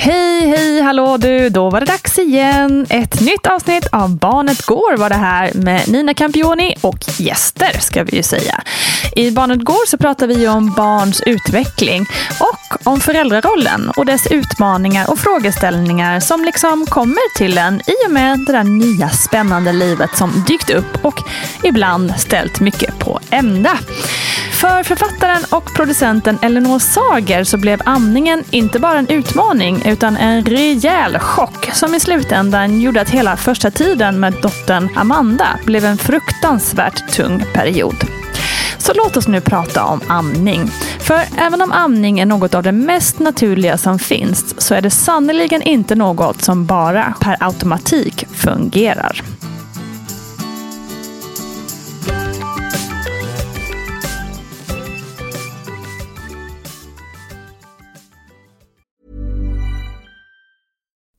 Hej, hej, hallå du! Då var det dags igen. Ett nytt avsnitt av Barnet Går var det här med Nina Campioni och gäster ska vi ju säga. I Barnet Går så pratar vi om barns utveckling och om föräldrarollen och dess utmaningar och frågeställningar som liksom kommer till en i och med det där nya spännande livet som dykt upp och ibland ställt mycket på ända. För författaren och producenten Elinor Sager så blev amningen inte bara en utmaning utan en rejäl chock som i slutändan gjorde att hela första tiden med dottern Amanda blev en fruktansvärt tung period. Så låt oss nu prata om amning. För även om amning är något av det mest naturliga som finns så är det sannerligen inte något som bara per automatik fungerar.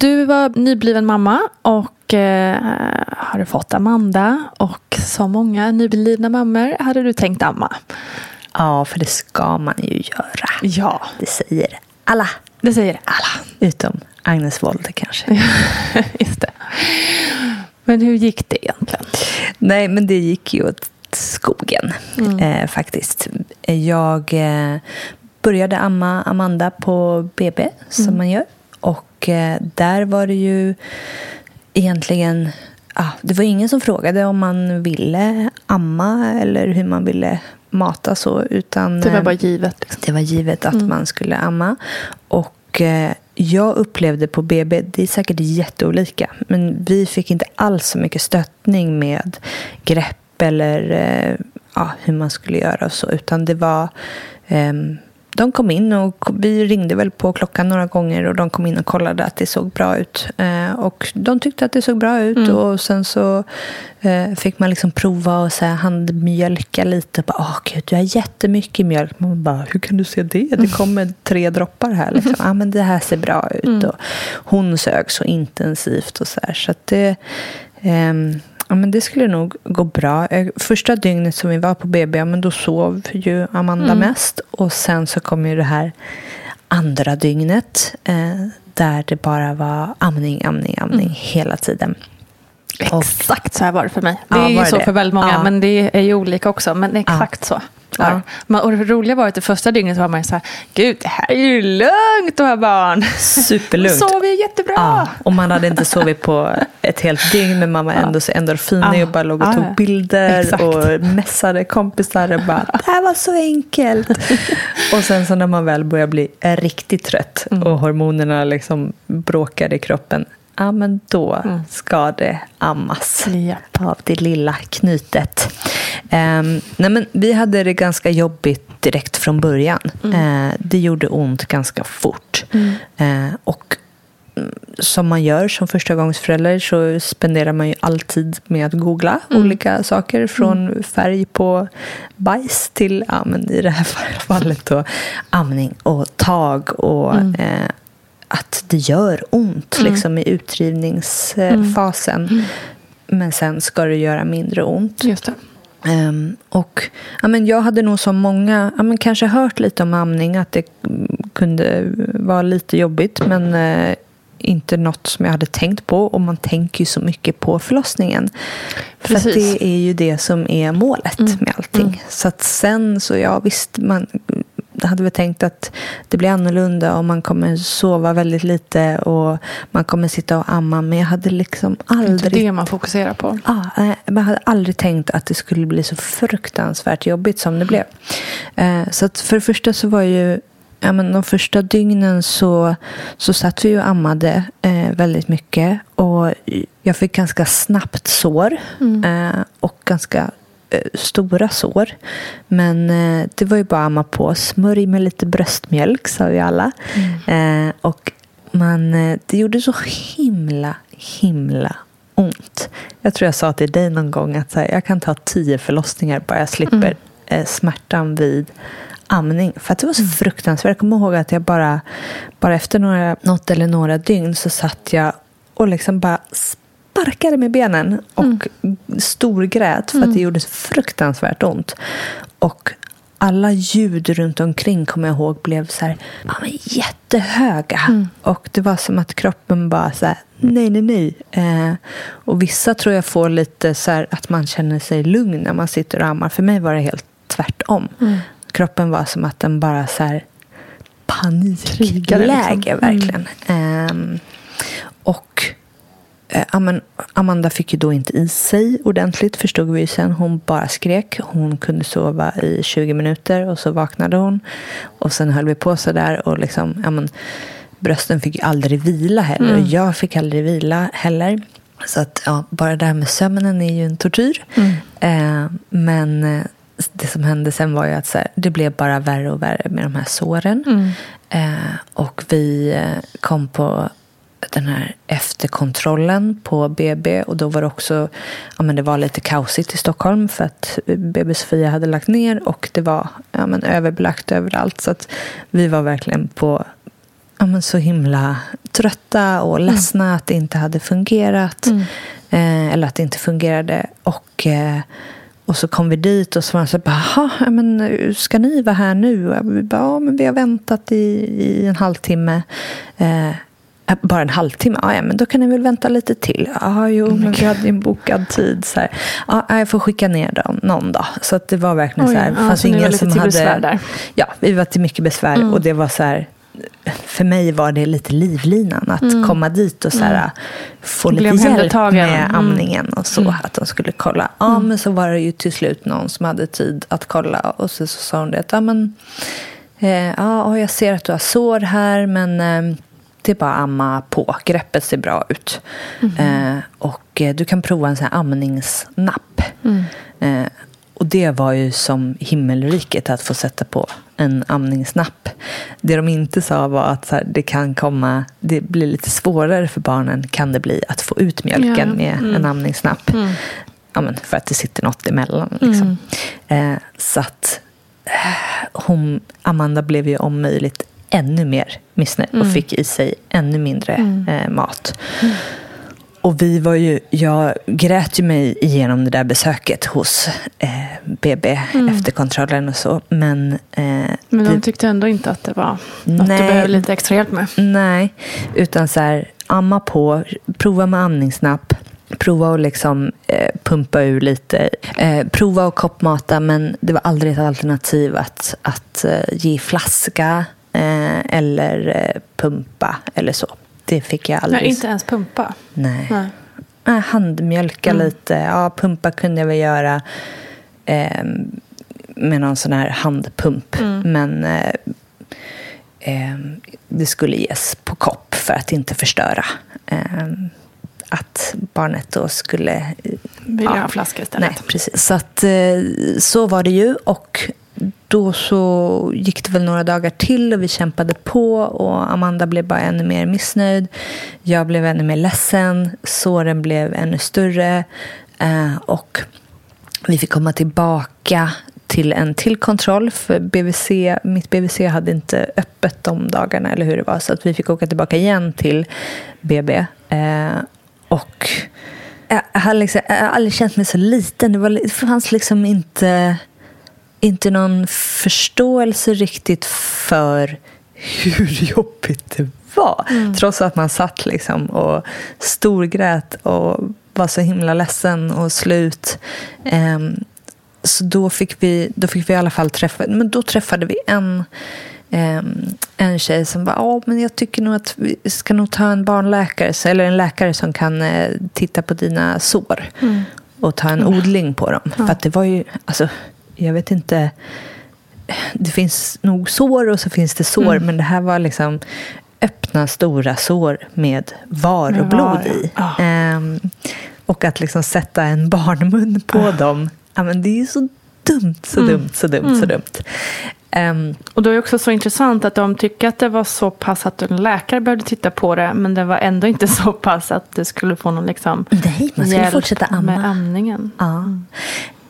Du var nybliven mamma och eh, har fått Amanda. Och som många nyblivna mammor hade du tänkt amma. Ja, för det ska man ju göra. Ja, Det säger alla. det säger alla. Utom Agnes Wold kanske. Just det. Men hur gick det egentligen? Nej, men det gick ju åt skogen eh, faktiskt. Jag eh, började amma Amanda på BB, som man gör. Och eh, där var det ju egentligen... Ah, det var ingen som frågade om man ville amma eller hur man ville mata så. Utan, Det var eh, bara givet. Liksom. Det var givet att man skulle amma. Och eh, jag upplevde på BB, det är säkert jätteolika, men vi fick inte alls så mycket stöttning med grepp eller eh, hur man skulle göra och så, utan det var ehm, de kom in och vi ringde väl på klockan några gånger och de kom in och kollade att det såg bra ut. Eh, och de tyckte att det såg bra ut och sen så eh, fick man liksom prova och så här handmjölka lite. Bara, Åh gud, du har jättemycket mjölk. Man bara, hur kan du se det? Det kommer tre droppar här. Liksom. Ah, men det här ser bra ut. Och hon sög så intensivt och så här. Så att det... ehm, Ja, men det skulle nog gå bra. Eh, Första dygnet som vi var på BB, ja, men då sov ju Amanda mest. Och sen så kom ju det här andra dygnet. Eh, där det bara var amning, amning, amning Mm. hela tiden. Exakt så här var det för mig. Det Ja, är ju så det? för väldigt många, Ja. men det är ju olika också. Men exakt så. Ja. Men, och det roliga var att det första dygnet var man så här, gud det här är ju lugnt att ha barn. Superlugnt. Sover ju jättebra. Ja, och man hade inte sovit på ett helt dygn men man var ändå så endorfinig Ja. och bara låg och tog bilder Exakt. och messade kompisar och bara det här var så enkelt. och sen så när man väl börjar bli riktigt trött Mm. och hormonerna liksom bråkar i kroppen Ja, men då ska det ammas Mm. Ja. av det lilla knytet. Ehm, nej men vi hade det ganska jobbigt direkt från början. Mm. Eh, det gjorde ont ganska fort. Eh, och mm, som man gör som förstagångsförälder så spenderar man ju alltid med att googla Mm. olika saker. Från färg på bajs till, ja, men i det här fallet då, amning och tag och Mm. eh, att det gör ont liksom, i utdrivningsfasen. Mm. Men sen ska det göra mindre ont. Just det. Ehm, och ja, men jag hade nog som många ja, men kanske hört lite om amning, att det mm, kunde vara lite jobbigt, men eh, inte något som jag hade tänkt på. Och man tänker ju så mycket på förlossningen. För att Precis. det är ju det som är målet med allting. Så att sen så, ja visst, man hade väl tänkt att det blir annorlunda och man kommer sova väldigt lite och man kommer sitta och amma. Men jag hade liksom Det är aldrig det man fokuserar på. Ja, jag hade aldrig tänkt att det skulle bli så fruktansvärt jobbigt som det blev. Eh, så för det första så var ju Ja, men de första dygnen så, så satt vi och ammade eh, väldigt mycket. Och jag fick ganska snabbt sår. Eh, och ganska stora sår. Men eh, det var ju bara att amma på. Smörj med lite bröstmjölk, sa vi alla. Eh, och man, eh, det gjorde så himla, himla ont. Jag tror jag sa till dig någon gång att här, jag kan ta tio förlossningar bara jag slipper eh, smärtan vid amning. För att det var så fruktansvärt. Jag kommer ihåg att jag bara, bara efter några, något eller några dygn så satt jag och liksom bara sparkade med benen och storgrät för att det gjorde fruktansvärt ont. Och alla ljud runt omkring kommer jag ihåg blev så här, ja, men jättehöga. Och det var som att kroppen bara så här, nej, nej, nej. Eh, och vissa tror jag får lite så här att man känner sig lugn när man sitter och ammar. För mig var det helt tvärtom. Kroppen var som att den bara så här panikläge liksom. verkligen. Och eh, men Amanda fick ju då inte i sig ordentligt förstod vi ju sen. Hon bara skrek. Hon kunde sova i 20 minuter och så vaknade hon. Och sen höll vi på så där och liksom, ja, men, brösten fick ju aldrig vila heller. Och jag fick aldrig vila heller. Så att ja, bara det här med sömnen är ju en tortyr. Eh, men eh, det som hände sen var ju att så här, det blev bara värre och värre med de här såren. Eh, och vi eh, kom på den här efterkontrollen på BB och då var det också ja, men det var lite kaosigt i Stockholm för att BB Sofia hade lagt ner och det var ja, men överbelagt överallt. Så att vi var verkligen på ja, men så himla trötta och ledsna att det inte hade fungerat eh, eller att det inte fungerade. Och eh, och så kom vi dit och så var de så bara, "Jaha, ja, men ska ni vara här nu? Och vi bara, ja, men vi har väntat i, i en halvtimme. Eh, bara en halvtimme? Ja, ja, men då kan ni väl vänta lite till. Ja, jo, men vi hade ju en bokad tid. Så här. Ja, jag får skicka ner dem någon dag. Så att det var verkligen Oj, så här. ja, fanns så ingen som till hade... besvär där. Ja, vi var till mycket besvär. Och det var så här... För mig var det lite livlinan att komma dit och så här, få Bli lite hjälp med Mm. amningen och så. Att de skulle kolla. Ja, men så var det ju till slut någon som hade tid att kolla. Och så, så sa hon det att ja, men, eh, ja, jag ser att du har sår här men eh, det är bara att amma på. Greppet ser bra ut. Eh, och eh, du kan prova en sån här amningsnapp. Eh, och det var ju som himmelriket att få sätta på en amningsnapp. Det de inte sa var att så här, det kan komma, det blir lite svårare för barnen kan det bli att få ut mjölken Ja, med en amningsnapp. Ja, men för att det sitter något emellan. Liksom. Eh, så att eh, hon, Amanda blev ju om möjligt ännu mer missnöjd och fick i sig ännu mindre eh, mat. och vi var ju, jag grät ju mig igenom det där besöket hos eh, BB efter kontrollen och så. Men, eh, Men de det- tyckte ändå inte att det var något Nej. du behöver lite extra hjälp med. Nej, utan så här, amma på, prova med andningsnapp. Prova att liksom, eh, pumpa ur lite. Eh, prova att koppmata, men det var aldrig ett alternativ att, att eh, ge flaska eh, eller eh, pumpa eller så. Det fick jag aldrig. Nej, inte ens pumpa. Nej. Nej. Nej, handmjölka Mm. lite. Ja, pumpa kunde jag väl göra eh, med någon sån här handpump. Mm. Men eh, eh, det skulle ges på kopp för att inte förstöra. Eh, att barnet då skulle... Vill Ja. ha flaska istället? Nej, precis. Så, att, eh, så var det ju. Och då så gick det väl några dagar till och vi kämpade på och Amanda blev bara ännu mer missnöjd. Jag blev ännu mer ledsen. Såren blev ännu större. Eh, och vi fick komma tillbaka till en till kontroll för BVC, mitt BVC hade inte öppet de dagarna eller hur det var så att vi fick åka tillbaka igen till BB. Eh, och jag har, liksom, jag har aldrig känt mig så liten. Det, var, det fanns liksom inte, inte någon förståelse riktigt för hur jobbigt det var. Trots att man satt liksom och storgrät och var så himla ledsen och slut. Ehm, så då fick, vi, då fick vi i alla fall träffa, men då träffade vi en, ehm, en tjej som bara, ja men jag tycker nog att vi ska nog ta en barnläkare, eller en läkare som kan eh, titta på dina sår och ta en odling på dem. För att det var ju, alltså, jag vet inte, det finns nog sår och så finns det sår, men det här var liksom öppna stora sår med var och blod i. ja. Ehm, och att liksom sätta en barnmun på dem, ja, men det är ju så dumt, så dumt, så dumt, så dumt. Ehm, Och då är det också så intressant att de tycker att det var så pass att en läkare behövde titta på det. Men det var ändå inte så pass att du skulle få någon liksom nej, man skulle fortsätta amma. med amningen. Ja.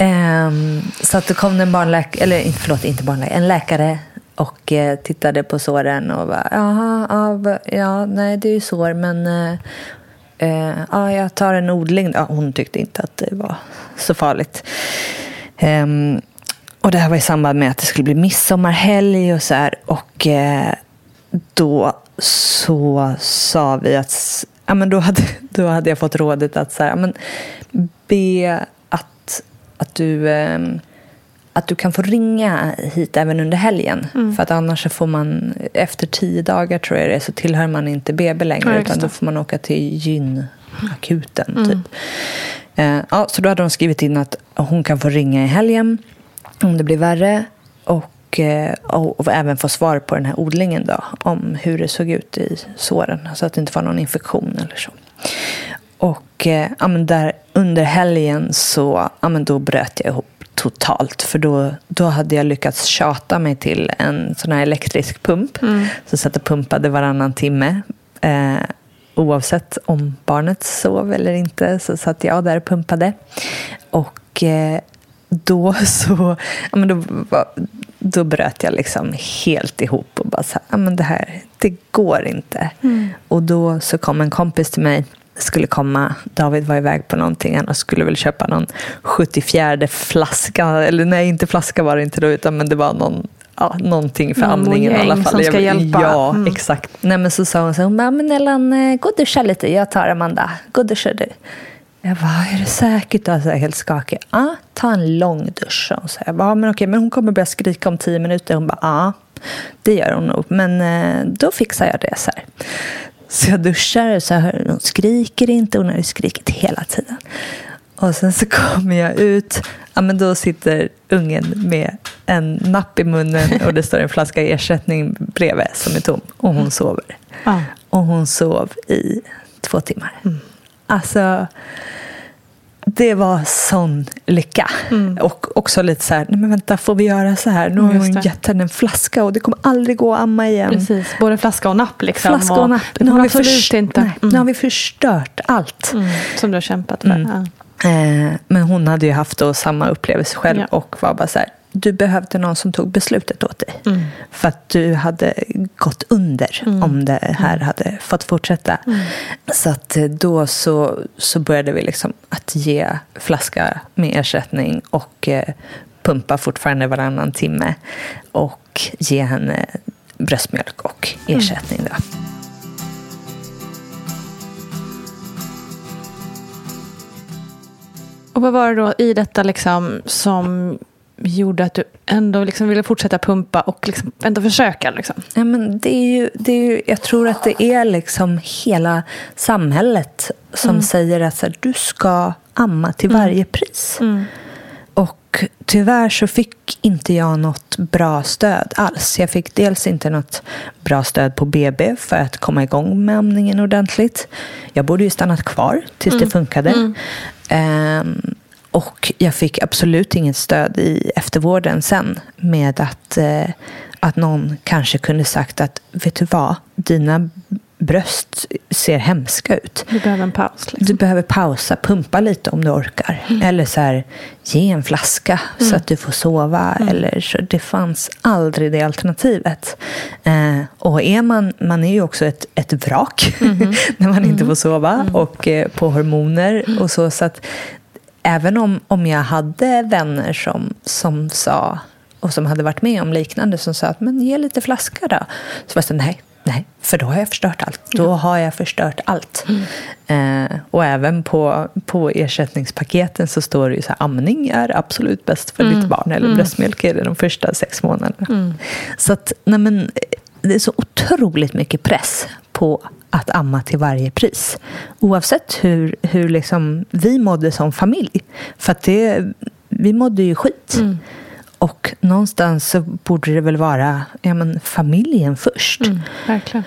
Um, så att det kom det en barnläkare, eller förlåt, inte barnläkare, en läkare och eh, tittade på såren och bara, jaha, ja, ja, nej det är ju sår men eh, eh, ja, jag tar en odling. Ja, hon tyckte inte att det var så farligt. Um, och det här var i samband med att det skulle bli midsommarhelg och så här. Och eh, då så sa vi att ja, men då, hade, då hade jag fått rådet att så här, ja, men be att, du, ehm, att du kan få ringa hit även under helgen. För att annars får man, efter tio dagar tror jag det är, så tillhör man inte BB längre. Ja, utan då får man åka till gynakuten. Typ. Eh, ja, så då hade de skrivit in att hon kan få ringa i helgen om det blir värre. Och, eh, och, och även få svar på den här odlingen då, om hur det såg ut i såren. Så att det inte var någon infektion eller så. Och eh, ja, men där under helgen så ja, men då bröt jag ihop totalt. För då, då hade jag lyckats tjata mig till en sån här elektrisk pump. Så satt och pumpade varannan timme. Eh, oavsett om barnet sov eller inte så satt jag där och pumpade. Och eh, då så ja, men då, då bröt jag liksom helt ihop och bara så här, ja, men det här, det går inte. Och då så kom en kompis till mig skulle komma, David var iväg på någonting, han skulle väl köpa någon 74 flaska, eller nej inte flaska var det inte då, utan men det var någon Ja, någonting för Någon amningen i alla fall. som ska Jag- hjälpa. Ja, Mm. exakt. Nej, men så sa hon så hon bara, men Ellen, eh, gå och duscha lite. Jag tar Amanda. Gå och duscha du. Jag bara, är det säkert? Alltså, jag är helt skakig. Ja, ta en lång dusch. sa hon. Så jag bara, men okej, men hon kommer börja skrika om tio minuter. Hon bara, ja, det gör hon nog. Men eh, då fixar jag det. Så, här. Så jag duschar så här, hon skriker inte. Hon har ju skrikit hela tiden. Och sen så kommer jag ut. Ja, men då sitter ungen med en napp i munnen och det står en flaska ersättning bredvid som är tom. Och hon sover. Ja. Och hon sov i två timmar. Alltså, det var sån lycka. Och också lite så här, nej men vänta, får vi göra så här? Nu har hon gett henne en flaska och det kommer aldrig gå att amma igen. Precis, både flaska och napp. Liksom. Flaska och napp. Nu har, vi först- inte. nej, nu har vi förstört allt. Mm. Som du har kämpat för. Ja. Eh, men hon hade ju haft då samma upplevelse själv Ja. och var bara så här, du behövde någon som tog beslutet åt dig. Mm. För att du hade gått under om det här hade fått fortsätta. Så att eh, då så, så började vi liksom att ge flaska med ersättning och eh, pumpa fortfarande varannan timme. Och ge henne bröstmjölk och ersättning. Då. Och vad var det då i detta liksom som gjorde att du ändå liksom ville fortsätta pumpa och liksom ändå försöka? Liksom? Ja, men det är ju, det är ju, jag tror att det är liksom hela samhället som säger att här, du ska amma till varje pris. Och tyvärr så fick inte jag något bra stöd alls. Jag fick dels inte något bra stöd på BB för att komma igång med amningen ordentligt. Jag borde ju stannat kvar tills det funkade. Ehm, och jag fick absolut inget stöd i eftervården sen med att, eh, att någon kanske kunde sagt att vet du vad, dina bröst ser hemska ut. Du behöver en paus. Liksom. Du behöver pausa, pumpa lite om du orkar. Eller så här, ge en flaska så att du får sova. Eller så, det fanns aldrig det alternativet. Eh, och är man, man är ju också ett, ett vrak när man inte får sova. Och eh, på hormoner och så. så att, även om, om jag hade vänner som, som sa och som hade varit med om liknande som sa att men ge lite flaska då. Så var jag så, nej, nej, för då har jag förstört allt. Då har jag förstört allt. Eh, och även på, på ersättningspaketen så står det ju så här, amning är absolut bäst för ditt barn. Eller bröstmjölk är det de första sex månaderna. Så att, nej men, det är så otroligt mycket press på att amma till varje pris. Oavsett hur, hur liksom vi mådde som familj. För att det, vi mådde ju skit. Och någonstans så borde det väl vara ja, men, familjen först. Verkligen.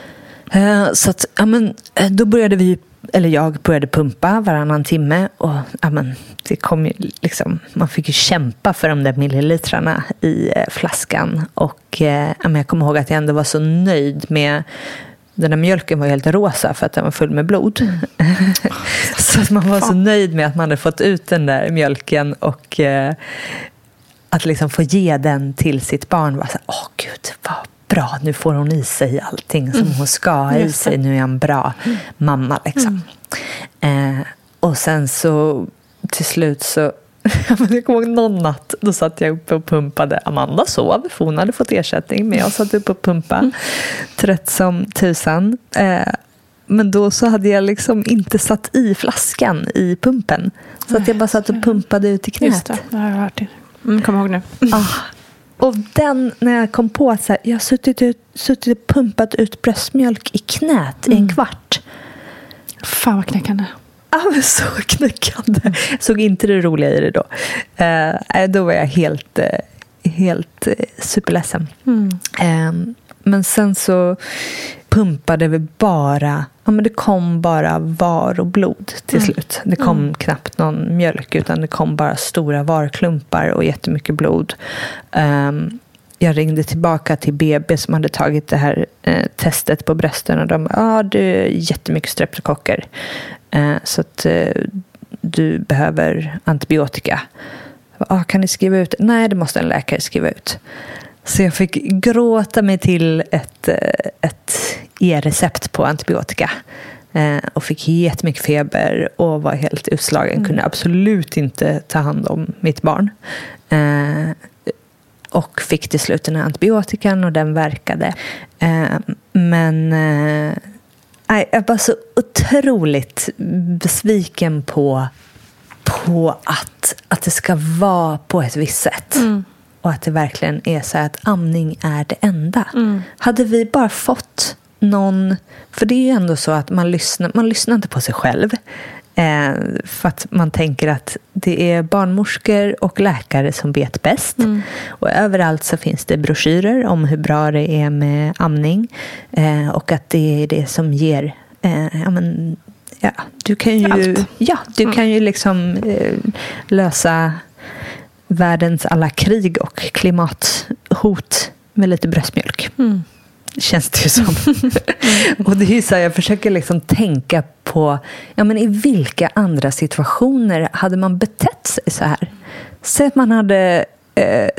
Eh, Så att, ja, men, eh, då började vi, eller jag började pumpa varannan timme. Och ja, men, det kom ju liksom, man fick ju kämpa för de där millilitrarna i eh, flaskan. Och ja, men jag kommer ihåg att jag ändå var så nöjd med den där mjölken var helt rosa för att den var full med blod. så att man var så nöjd med att man hade fått ut den där mjölken och eh, att liksom få ge den till sitt barn var så åh gud vad bra, nu får hon i sig allting som hon ska ha i sig, nu är jag en bra mamma liksom. Eh, och sen så till slut så Jag kommer ihåg någon natt, då satt jag uppe och pumpade. Amanda sov, för hon hade fått ersättning. Men jag satt uppe och pumpade, trött som tusan. Eh, men då så hade jag liksom inte satt i flaskan i pumpen. Så att jag bara satt och pumpade ut i Just knät. det, det har jag hört. Mm, kom ihåg nu. Ah. Och den, när jag kom på att så här, jag har suttit, ut, suttit och pumpat ut bröstmjölk i knät i en kvart. Fan vad knäckande. Så knäckande. Jag såg inte det roliga i det då. Eh, nej, då var jag helt, eh, helt eh, superledsen. Eh, men sen så pumpade vi bara, ja men det kom bara var och blod till slut. Det kom knappt någon mjölk utan det kom bara stora varklumpar och jättemycket blod. Ehm, jag ringde tillbaka till BB som hade tagit det här eh, testet på brösten och de ja ah, är jättemycket streptokocker. Eh, så att eh, du behöver antibiotika. Ah, kan ni skriva ut? Nej, det måste en läkare skriva ut. Så jag fick gråta mig till ett, eh, ett e-recept på antibiotika. Och fick jättemycket feber och var helt utslagen. Kunde absolut inte ta hand om mitt barn. Och fick till slut den här antibiotikan och den verkade. Men nej, jag var så otroligt besviken på, på att, att det ska vara på ett visst sätt. Och att det verkligen är så att amning är det enda. Hade vi bara fått någon... För det är ju ändå så att man lyssnar, man lyssnar inte på sig själv. Eh, för att man tänker att det är barnmorskor och läkare som vet bäst. Och överallt så finns det broschyrer om hur bra det är med amning. Eh, och att det är det som ger... Eh, ja, men, ja, du kan ju, Allt. ja, du kan ju liksom eh, lösa världens alla krig och klimathot med lite bröstmjölk. Känns det ju som. och det är så här, jag försöker liksom tänka på ja, men i vilka andra situationer hade man betett sig så här. Säg att man hade eh,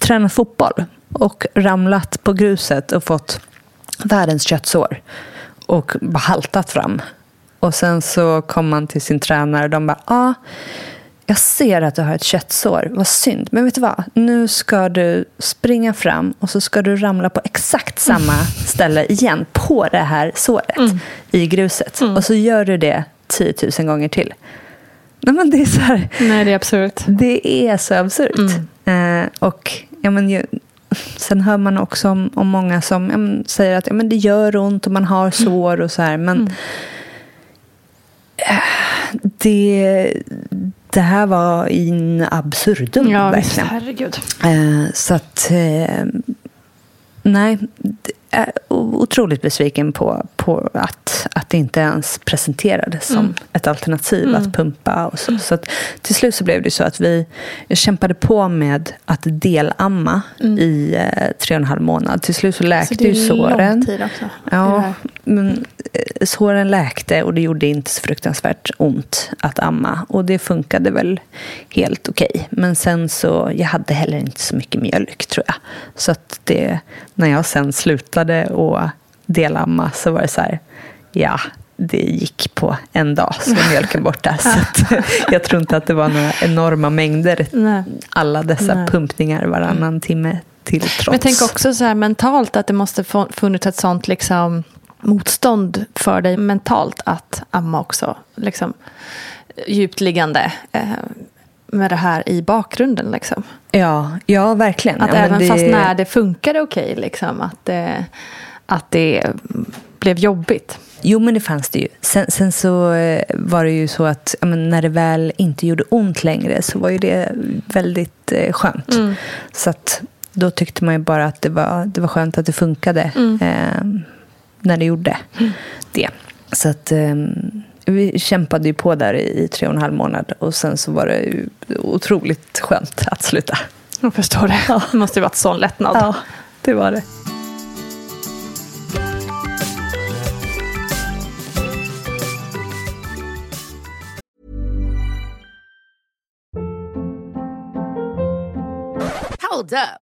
tränat fotboll och ramlat på gruset och fått världens köttsår och bara haltat fram. Och sen så kom man till sin tränare och de bara, ah, jag ser att du har ett köttsår, vad synd. Men vet du vad, nu ska du springa fram och så ska du ramla på exakt samma mm. ställe igen på det här såret mm. i gruset. Mm. Och så gör du det 10 000 gånger till. Nej, men det är så här, Nej, det är absurt. Det är så absurt. Mm. Eh, och ja, men, ju, sen hör man också om, om många som ja, men, säger att ja, men det gör ont och man har mm. sår och så här. Men mm. eh, det, det här var in absurdum. Ja, verkligen. herregud. Eh, så att, eh, nej, är otroligt besviken på, på att, att det inte ens presenterades som mm. ett alternativ mm. att pumpa. Och så. så att, till slut så blev det så att vi kämpade på med att delamma mm. i eh, tre och en halv månad. Till slut så läkte så ju såren. Tid också. Ja, men eh, såren läkte och det gjorde inte så fruktansvärt ont att amma. Och det funkade väl helt okej. Okay. Men sen så, jag hade heller inte så mycket mjölk tror jag. Så att det, när jag sen slutade och delamma så var det så här, ja, det gick på en dag så var mjölken borta. så jag tror inte att det var några enorma mängder, Nej. alla dessa Nej. pumpningar varannan timme till trots. Men jag tänker också så här mentalt att det måste funnits ett sånt liksom motstånd för dig mentalt att amma också. Liksom, djupt liggande eh, med det här i bakgrunden. Liksom. Ja, ja, verkligen. Att ja, även det... fast när det funkade okej, liksom, att, det, att det blev jobbigt. Jo, men det fanns det ju. Sen, sen så eh, var det ju så att men, när det väl inte gjorde ont längre så var ju det väldigt eh, skönt. Mm. Så att då tyckte man ju bara att det var, det var skönt att det funkade. Mm. Eh, när det gjorde mm. det. Så att um, vi kämpade ju på där i tre och en halv månad och sen så var det ju otroligt skönt att sluta. Jag förstår det. Ja. Det måste ju varit sån lättnad. Ja, det var det. Hold up.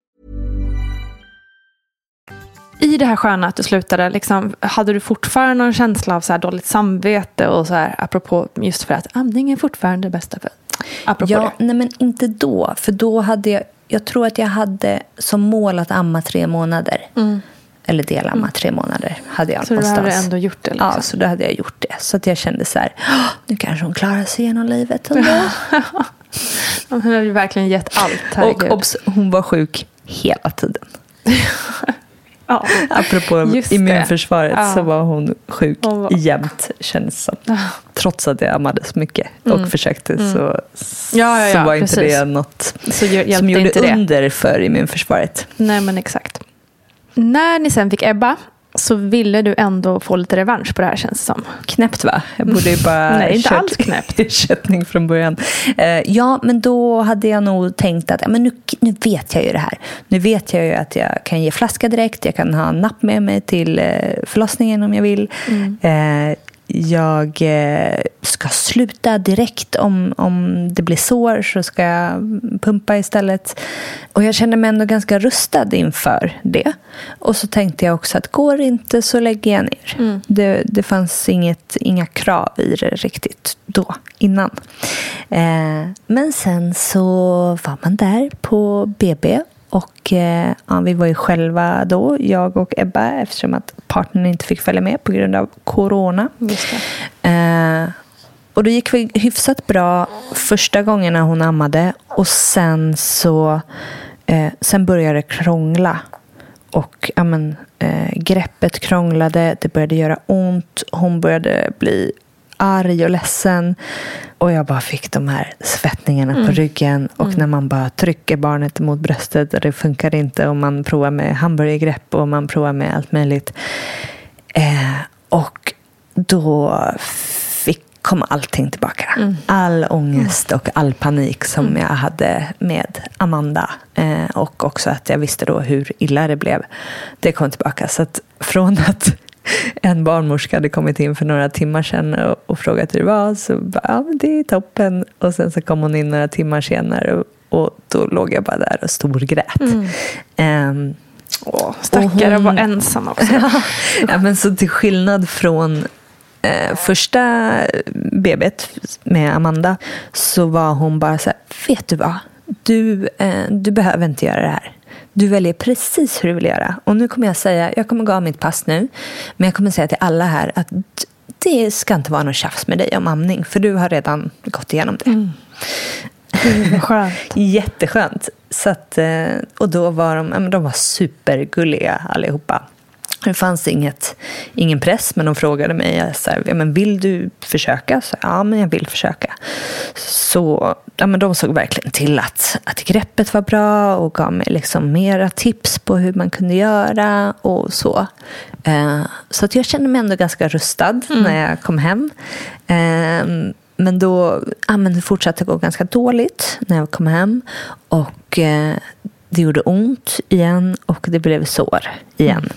I det här sköna att du slutade, liksom, hade du fortfarande någon känsla av så dåligt samvete och så här, apropå just för att amning är fortfarande det bästa för apropå Ja, det? nej men inte då. För då hade jag, jag tror att jag hade som mål att amma tre månader. Eller delamma tre månader hade jag Så du någonstans. hade ändå gjort det? Liksom. Ja, så då hade jag gjort det. Så att jag kände så här, "Åh, nu kanske hon klarar sig genom livet ändå. Hon hade ju verkligen gett allt. och herregud. obs, hon var sjuk hela tiden. ja. Apropå Just immunförsvaret Ja. så var hon sjuk Hon var- jämt känns som. Trots att jag ammade så mycket och Mm. försökte så, Ja, ja, så ja, var inte precis. det något som gjorde inte under för immunförsvaret. Nej, men exakt. När ni sen fick Ebba så ville du ändå få lite revansch på det här känns det som. Knäppt va? Jag borde ju bara Nej, inte alls knäppt. ersättning från början. Eh, ja, men då hade jag nog tänkt att men nu, nu vet jag ju det här. Nu vet jag ju att jag kan ge flaska direkt. Jag kan ha en napp med mig till eh, förlossningen om jag vill. Eh, jag eh, ska sluta direkt om, om det blir sår så ska jag pumpa istället. Och jag kände mig ändå ganska rustad inför det. Och så tänkte jag också att går det inte så lägger jag ner. Det, det fanns inget, inga krav i det riktigt då, innan. Eh, men sen så var man där på BB och eh, ja, vi var ju själva då, jag och Ebba, eftersom att partnern inte fick följa med på grund av corona. Eh, och det gick hyfsat bra första gången när hon ammade. Och sen så eh, sen började det krångla. Och ja, men, eh, greppet krånglade, det började göra ont. Hon började bli arg och ledsen. Och jag bara fick de här svettningarna på ryggen. Och när man bara trycker barnet mot bröstet och det funkar inte. Och man provar med hamburgergrepp och man provar med allt möjligt. Eh, och då fick, kom allting tillbaka. All ångest och all panik som jag hade med Amanda. Eh, och också att jag visste då hur illa det blev. Det kom tillbaka. Så att från att en barnmorska hade kommit in för några timmar sedan och, och frågat hur det var så bara, ja men det är toppen. Och sen så kom hon in några timmar senare och, och då låg jag bara där och storgrät. Ehm, Åh, stackare Och hon- var ensam också. ja, men så till skillnad från eh, första BB't med Amanda så var hon bara så här, vet du vad? Du, eh, du behöver inte göra det här. Du väljer precis hur du vill göra. Och nu kommer jag säga, jag kommer gå av mitt pass nu, men jag kommer säga till alla här att det ska inte vara något tjafs med dig om amning, för du har redan gått igenom det. Gud, vad skönt. Jätteskönt. Så att, eh, och då var de, de var supergulliga allihopa. Det fanns inget, ingen press, men de frågade mig så här, ja, men vill du försöka. Så, ja, men jag vill försöka. Så ja, men de såg verkligen till att, att greppet var bra och gav mig liksom mera tips på hur man kunde göra och så. Eh, så att jag kände mig ändå ganska rustad när jag kom hem. Eh, men då ja, men det fortsatte gå ganska dåligt när jag kom hem. Och eh, det gjorde ont igen och det blev sår igen.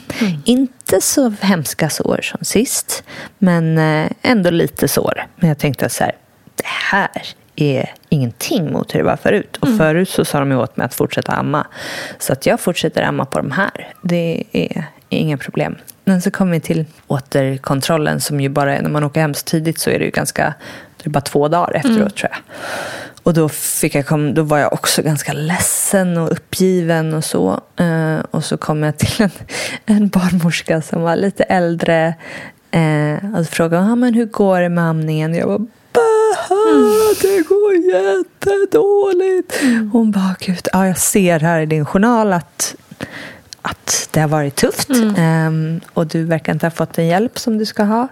Inte så hemska sår som sist, men eh, ändå lite sår. Men jag tänkte så här, det här är ingenting mot hur det var förut. Och förut så sa de åt mig att fortsätta amma. Så att jag fortsätter amma på de här. Det är inga problem. Men så kom vi till återkontrollen som ju bara är, när man åker hem så tidigt så är det ju ganska, det är bara två dagar efteråt tror jag. Och då, fick jag kom, då var jag också ganska ledsen och uppgiven och så. Eh, och så kom jag till en, en barnmorska som var lite äldre eh, och frågade ah, men hur går det med amningen. Jag var Baha, det går jättedåligt. Hon bara, gud, ja, jag ser här i din journal att, att det har varit tufft. Ehm, och du verkar inte ha fått den hjälp som du ska ha.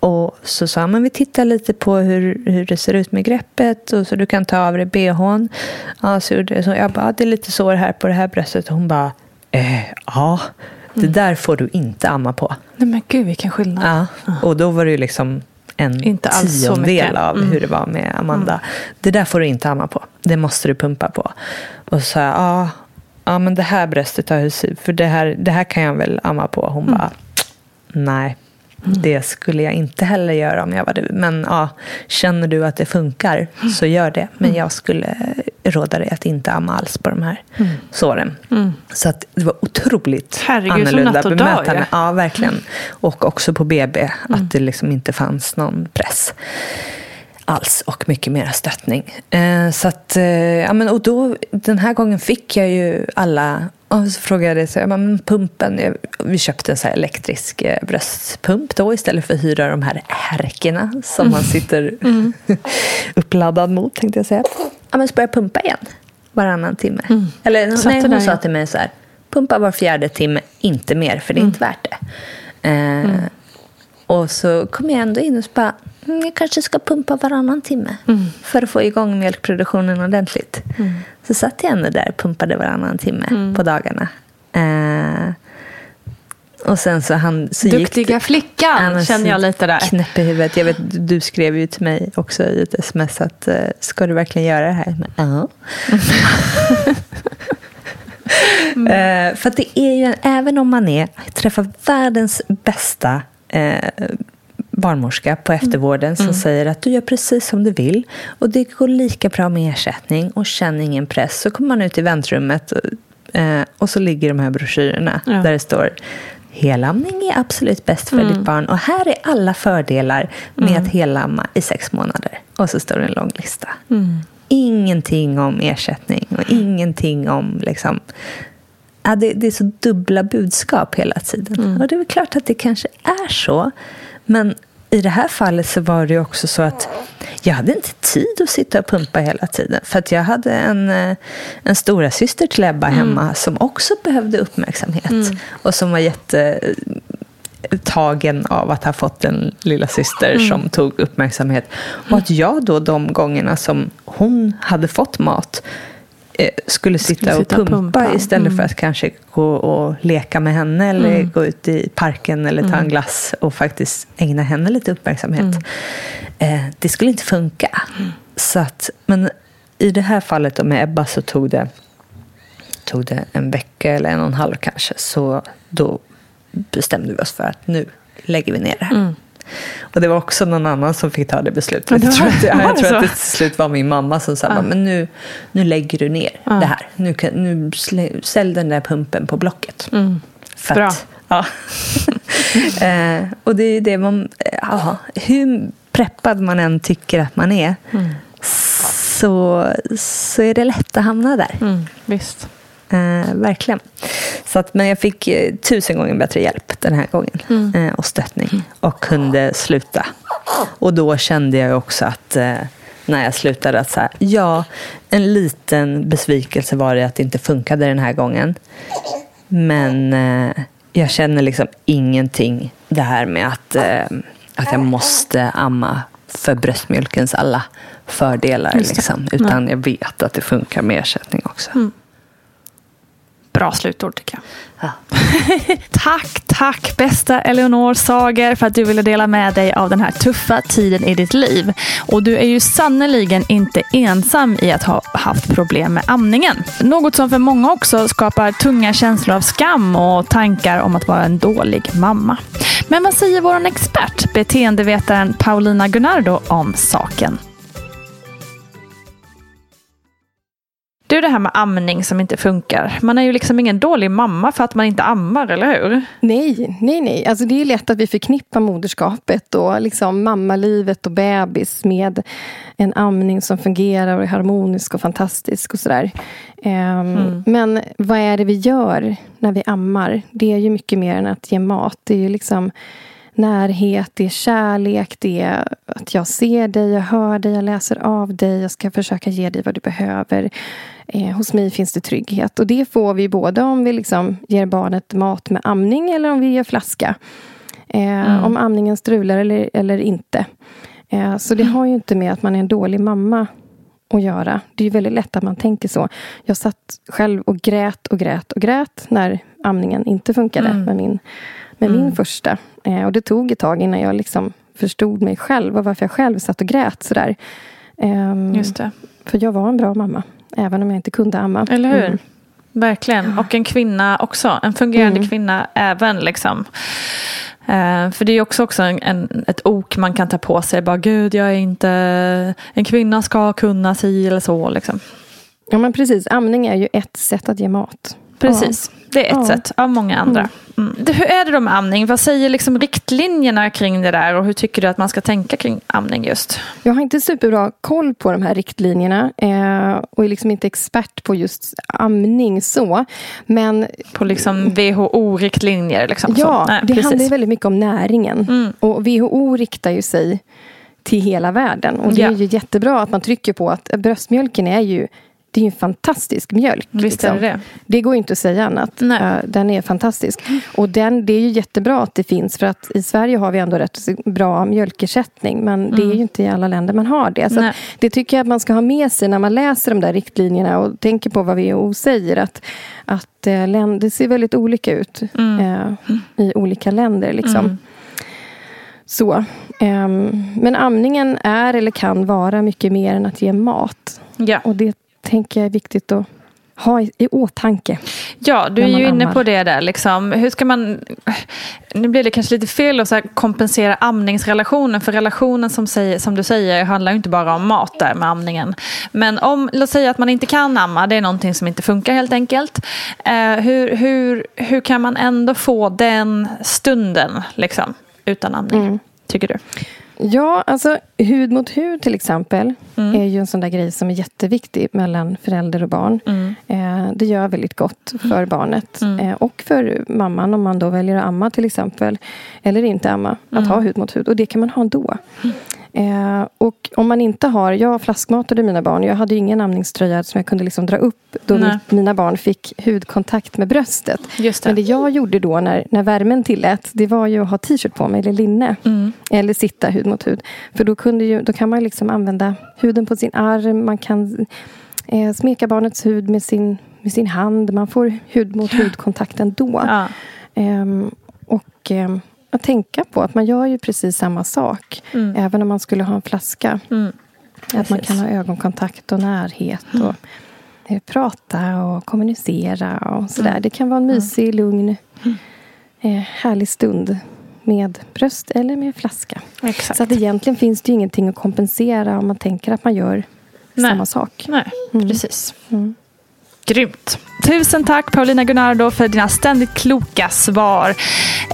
Och så sa men vi tittar lite på hur, hur det ser ut med greppet och så du kan ta av dig bhn. Ja, så gjorde jag så. Jag bara, "Ja, det är lite sår här på det här bröstet. Och hon bara, eh, ja, det där får du inte amma på. Nej men gud vilken skillnad. Ja, och då var det ju liksom en Inte alls tiondel av Mm. hur det var med Amanda. Det där får du inte amma på. Det måste du pumpa på. Och så sa jag, ja, ja men det här bröstet har hur för det här, det här kan jag väl amma på. Hon Mm. bara, nej, Det skulle jag inte heller göra om jag var du. Men ja, känner du att det funkar så gör det. Men jag skulle råda dig att inte amma alls på de här såren. Så att det var otroligt Herregud, annorlunda dag, bemötande. ju. Ja, verkligen. Och också på BB, att det liksom inte fanns någon press alls och mycket mera stöttning. Eh, så att, eh, ja, men, och då, den här gången fick jag ju alla och så frågade jag, så, men pumpen, jag, vi köpte en så elektrisk eh, bröstpump då istället för att hyra de här härkorna som man sitter uppladdad mot tänkte jag säga. Ja men så började jag pumpa igen varannan timme. Eller Satte nej, där hon sa igen. till mig så här, pumpa var fjärde timme, inte mer för det är inte värt det. Eh, och så kom jag ändå in och så bara, mm, jag kanske ska pumpa varannan timme för att få igång mjölkproduktionen ordentligt. Så satt jag ändå där och pumpade varannan timme på dagarna. Eh, och sen så han... Så gick Duktiga det- flickan, känner jag lite där. Knäpp i huvudet. Jag vet, du skrev ju till mig också i ett sms att eh, ska du verkligen göra det här? Ja. Eh, för att det är ju, även om man är, träffar världens bästa eh, barnmorska på eftervården som säger att du gör precis som du vill och det går lika bra med ersättning och känn ingen press. Så kommer man ut i väntrummet och, eh, och så ligger de här broschyrerna Ja. där det står Helamning är absolut bäst för ditt barn och här är alla fördelar med att helamma i sex månader. Och så står det en lång lista. Ingenting om ersättning och ingenting om liksom, Ja, det, det är så dubbla budskap hela tiden. Och det är väl klart att det kanske är så. Men i det här fallet så var det också så att jag hade inte tid att sitta och pumpa hela tiden. För att jag hade en, eh, en stora syster till Ebba hemma som också behövde uppmärksamhet. Och som var jätte tagen av att ha fått en lilla syster som tog uppmärksamhet. Och att jag då de gångerna som hon hade fått mat skulle sitta, sitta och pumpa, pumpa. istället för att kanske gå och leka med henne eller gå ut i parken eller ta en glass och faktiskt ägna henne lite uppmärksamhet. Eh, det skulle inte funka. Så att, men i det här fallet då med Ebba så tog det, tog det en vecka eller en och en halv kanske. Så då bestämde vi oss för att nu lägger vi ner det här. Och det var också någon annan som fick ta det beslutet. Ja, det Jag tror att, jag det tror att det till slut var min mamma som sa men nu, nu lägger du ner det här. Nu, kan, nu sälj den där pumpen på Blocket. För Mm. Bra. Att, ja. eh, och det är det man... eh, Ja, hur preppad man än tycker att man är Mm. så, så är det lätt att hamna där. Mm, visst. Eh, verkligen. Så att, men jag fick eh, tusen gånger bättre hjälp den här gången. Mm. Eh, och stöttning. Och kunde sluta. Och då kände jag också att eh, när jag slutade att så här, ja, en liten besvikelse var det att det inte funkade den här gången. Men eh, jag känner liksom ingenting det här med att, att jag måste amma för bröstmjölkens alla fördelar. Liksom, utan jag vet att det funkar med ersättning också. Bra slutord tycker jag. Ja. Tack, tack bästa Eleonor Sager för att du ville dela med dig av den här tuffa tiden i ditt liv. Och du är ju sannoliken inte ensam i att ha haft problem med amningen. Något som för många också skapar tunga känslor av skam och tankar om att vara en dålig mamma. Men vad säger vår expert, beteendevetaren Paulina Gunnardo om saken? Du, det här med amning som inte funkar. Man är ju liksom ingen dålig mamma för att man inte ammar, eller hur? Nej, nej, nej. Alltså det är lätt att vi förknippar moderskapet och liksom mammalivet och bebis med en amning som fungerar och är harmonisk och fantastisk och sådär. Ehm, Men vad är det vi gör när vi ammar? Det är ju mycket mer än att ge mat. Det är ju liksom närhet, det är kärlek, det är att jag ser dig, jag hör dig, jag läser av dig, jag ska försöka ge dig vad du behöver. Eh, hos mig finns det trygghet. Och det får vi både om vi liksom ger barnet mat med amning eller om vi ger flaska. Eh, Om amningen strular eller, eller inte. Eh, så det har ju inte med att man är en dålig mamma att göra. Det är ju väldigt lätt att man tänker så. Jag satt själv och grät och grät och grät när amningen inte funkade med min, med min första. Eh, och det tog ett tag innan jag liksom förstod mig själv och varför jag själv satt och grät sådär. Ehm, Just det. För jag var en bra mamma. Även om jag inte kunde amma. Eller hur? Mm. Verkligen. Och en kvinna också. En fungerande kvinna även liksom Eh, för det är också, också en, en, ett ok man kan ta på sig. Bara, Gud, jag är inte... En kvinna ska kunna si eller så. Liksom. Ja, men precis. Amning är ju ett sätt att ge mat. Precis. Ja. Det är ett ja. sätt av många andra. Mm. Mm. Hur är det då med amning? Vad säger liksom riktlinjerna kring det där och hur tycker du att man ska tänka kring amning just? Jag har inte superbra koll på de här riktlinjerna eh, och är liksom inte expert på just amning så. Men... På liksom WHO-riktlinjer? Liksom, ja, Nej, det precis. handlar väldigt mycket om näringen. Mm. Och WHO riktar ju sig till hela världen. Och det ja. är ju jättebra att man trycker på att bröstmjölken är ju det är en fantastisk mjölk. Visst liksom. är det det. går inte att säga annat. Nej. Uh, den är fantastisk. Och den, det är ju jättebra att det finns. För att i Sverige har vi ändå rätt bra mjölkersättning. Men mm. det är mm. ju inte i alla länder man har det. Så det tycker jag att man ska ha med sig när man läser de där riktlinjerna. Och tänker på vad WHO säger. Att, att uh, det ser väldigt olika ut mm. uh, i olika länder. Liksom. Mm. Så. Um, men amningen är eller kan vara mycket mer än att ge mat. Ja. Och det tänker jag är viktigt att ha i, i åtanke. Ja, du är ju inne ammar. på det där. Liksom. Hur ska man... Nu blir det kanske lite fel att så kompensera amningsrelationen. För relationen som, säger, som du säger handlar ju inte bara om mat där med amningen. Men om, låt säga att man inte kan amma, det är någonting som inte funkar helt enkelt. Eh, hur, hur, hur kan man ändå få den stunden liksom, utan amning? Mm. Tycker du? Ja, alltså hud mot hud till exempel mm. är ju en sån där grej som är jätteviktig mellan förälder och barn. Mm. Eh, det gör väldigt gott för mm. barnet mm. eh, och för mamman om man då väljer att amma till exempel. Eller inte amma, att mm. ha hud mot hud. Och det kan man ha ändå. Eh, och om man inte har, jag flaskmatade mina barn. Jag hade ingen amningströja som jag kunde liksom dra upp då Nej. mina barn fick hudkontakt med bröstet. Det. Men det jag gjorde då när, när värmen tillät, det var ju att ha t-shirt på mig eller linne. Mm. Eller sitta hud mot hud. För då, kunde ju, då kan man liksom använda huden på sin arm. Man kan eh, smeka barnets hud med sin, med sin hand. Man får hud mot hud-kontakt ändå. Ja. Eh, och... Att tänka på att man gör ju precis samma sak. Mm. Även om man skulle ha en flaska. Mm. Att man kan ha ögonkontakt och närhet. Mm. Och eh, prata och kommunicera och sådär. Mm. Det kan vara en mysig, lugn, mm. eh, härlig stund. Med bröst eller med flaska. Exakt. Så att egentligen finns det ju ingenting att kompensera om man tänker att man gör Nej. samma sak. Nej, mm. precis. Grymt. Tusen tack Paulina Gunnardo för dina ständigt kloka svar.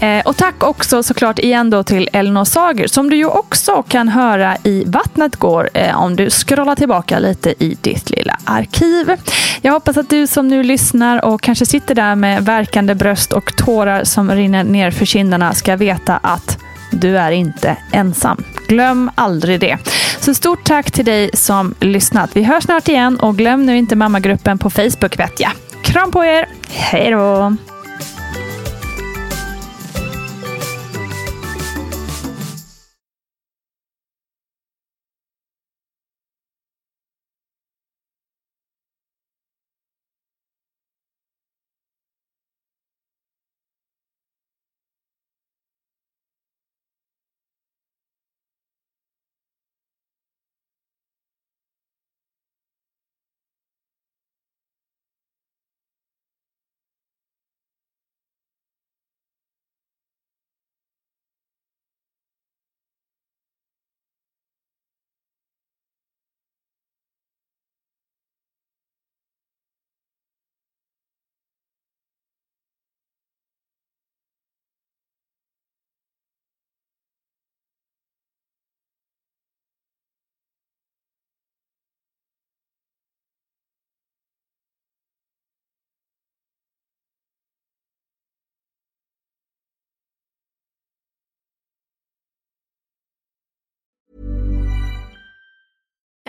Eh, och tack också såklart igen då till Elinor Sager som du ju också kan höra i Vattnet går eh, om du scrollar tillbaka lite i ditt lilla arkiv. Jag hoppas att du som nu lyssnar och kanske sitter där med verkande bröst och tårar som rinner ner för kinderna ska veta att du är inte ensam. Glöm aldrig det. Så stort tack till dig som lyssnat. Vi hörs snart igen och glöm nu inte mammagruppen på Facebook vet jag. Kram på er. Hej då!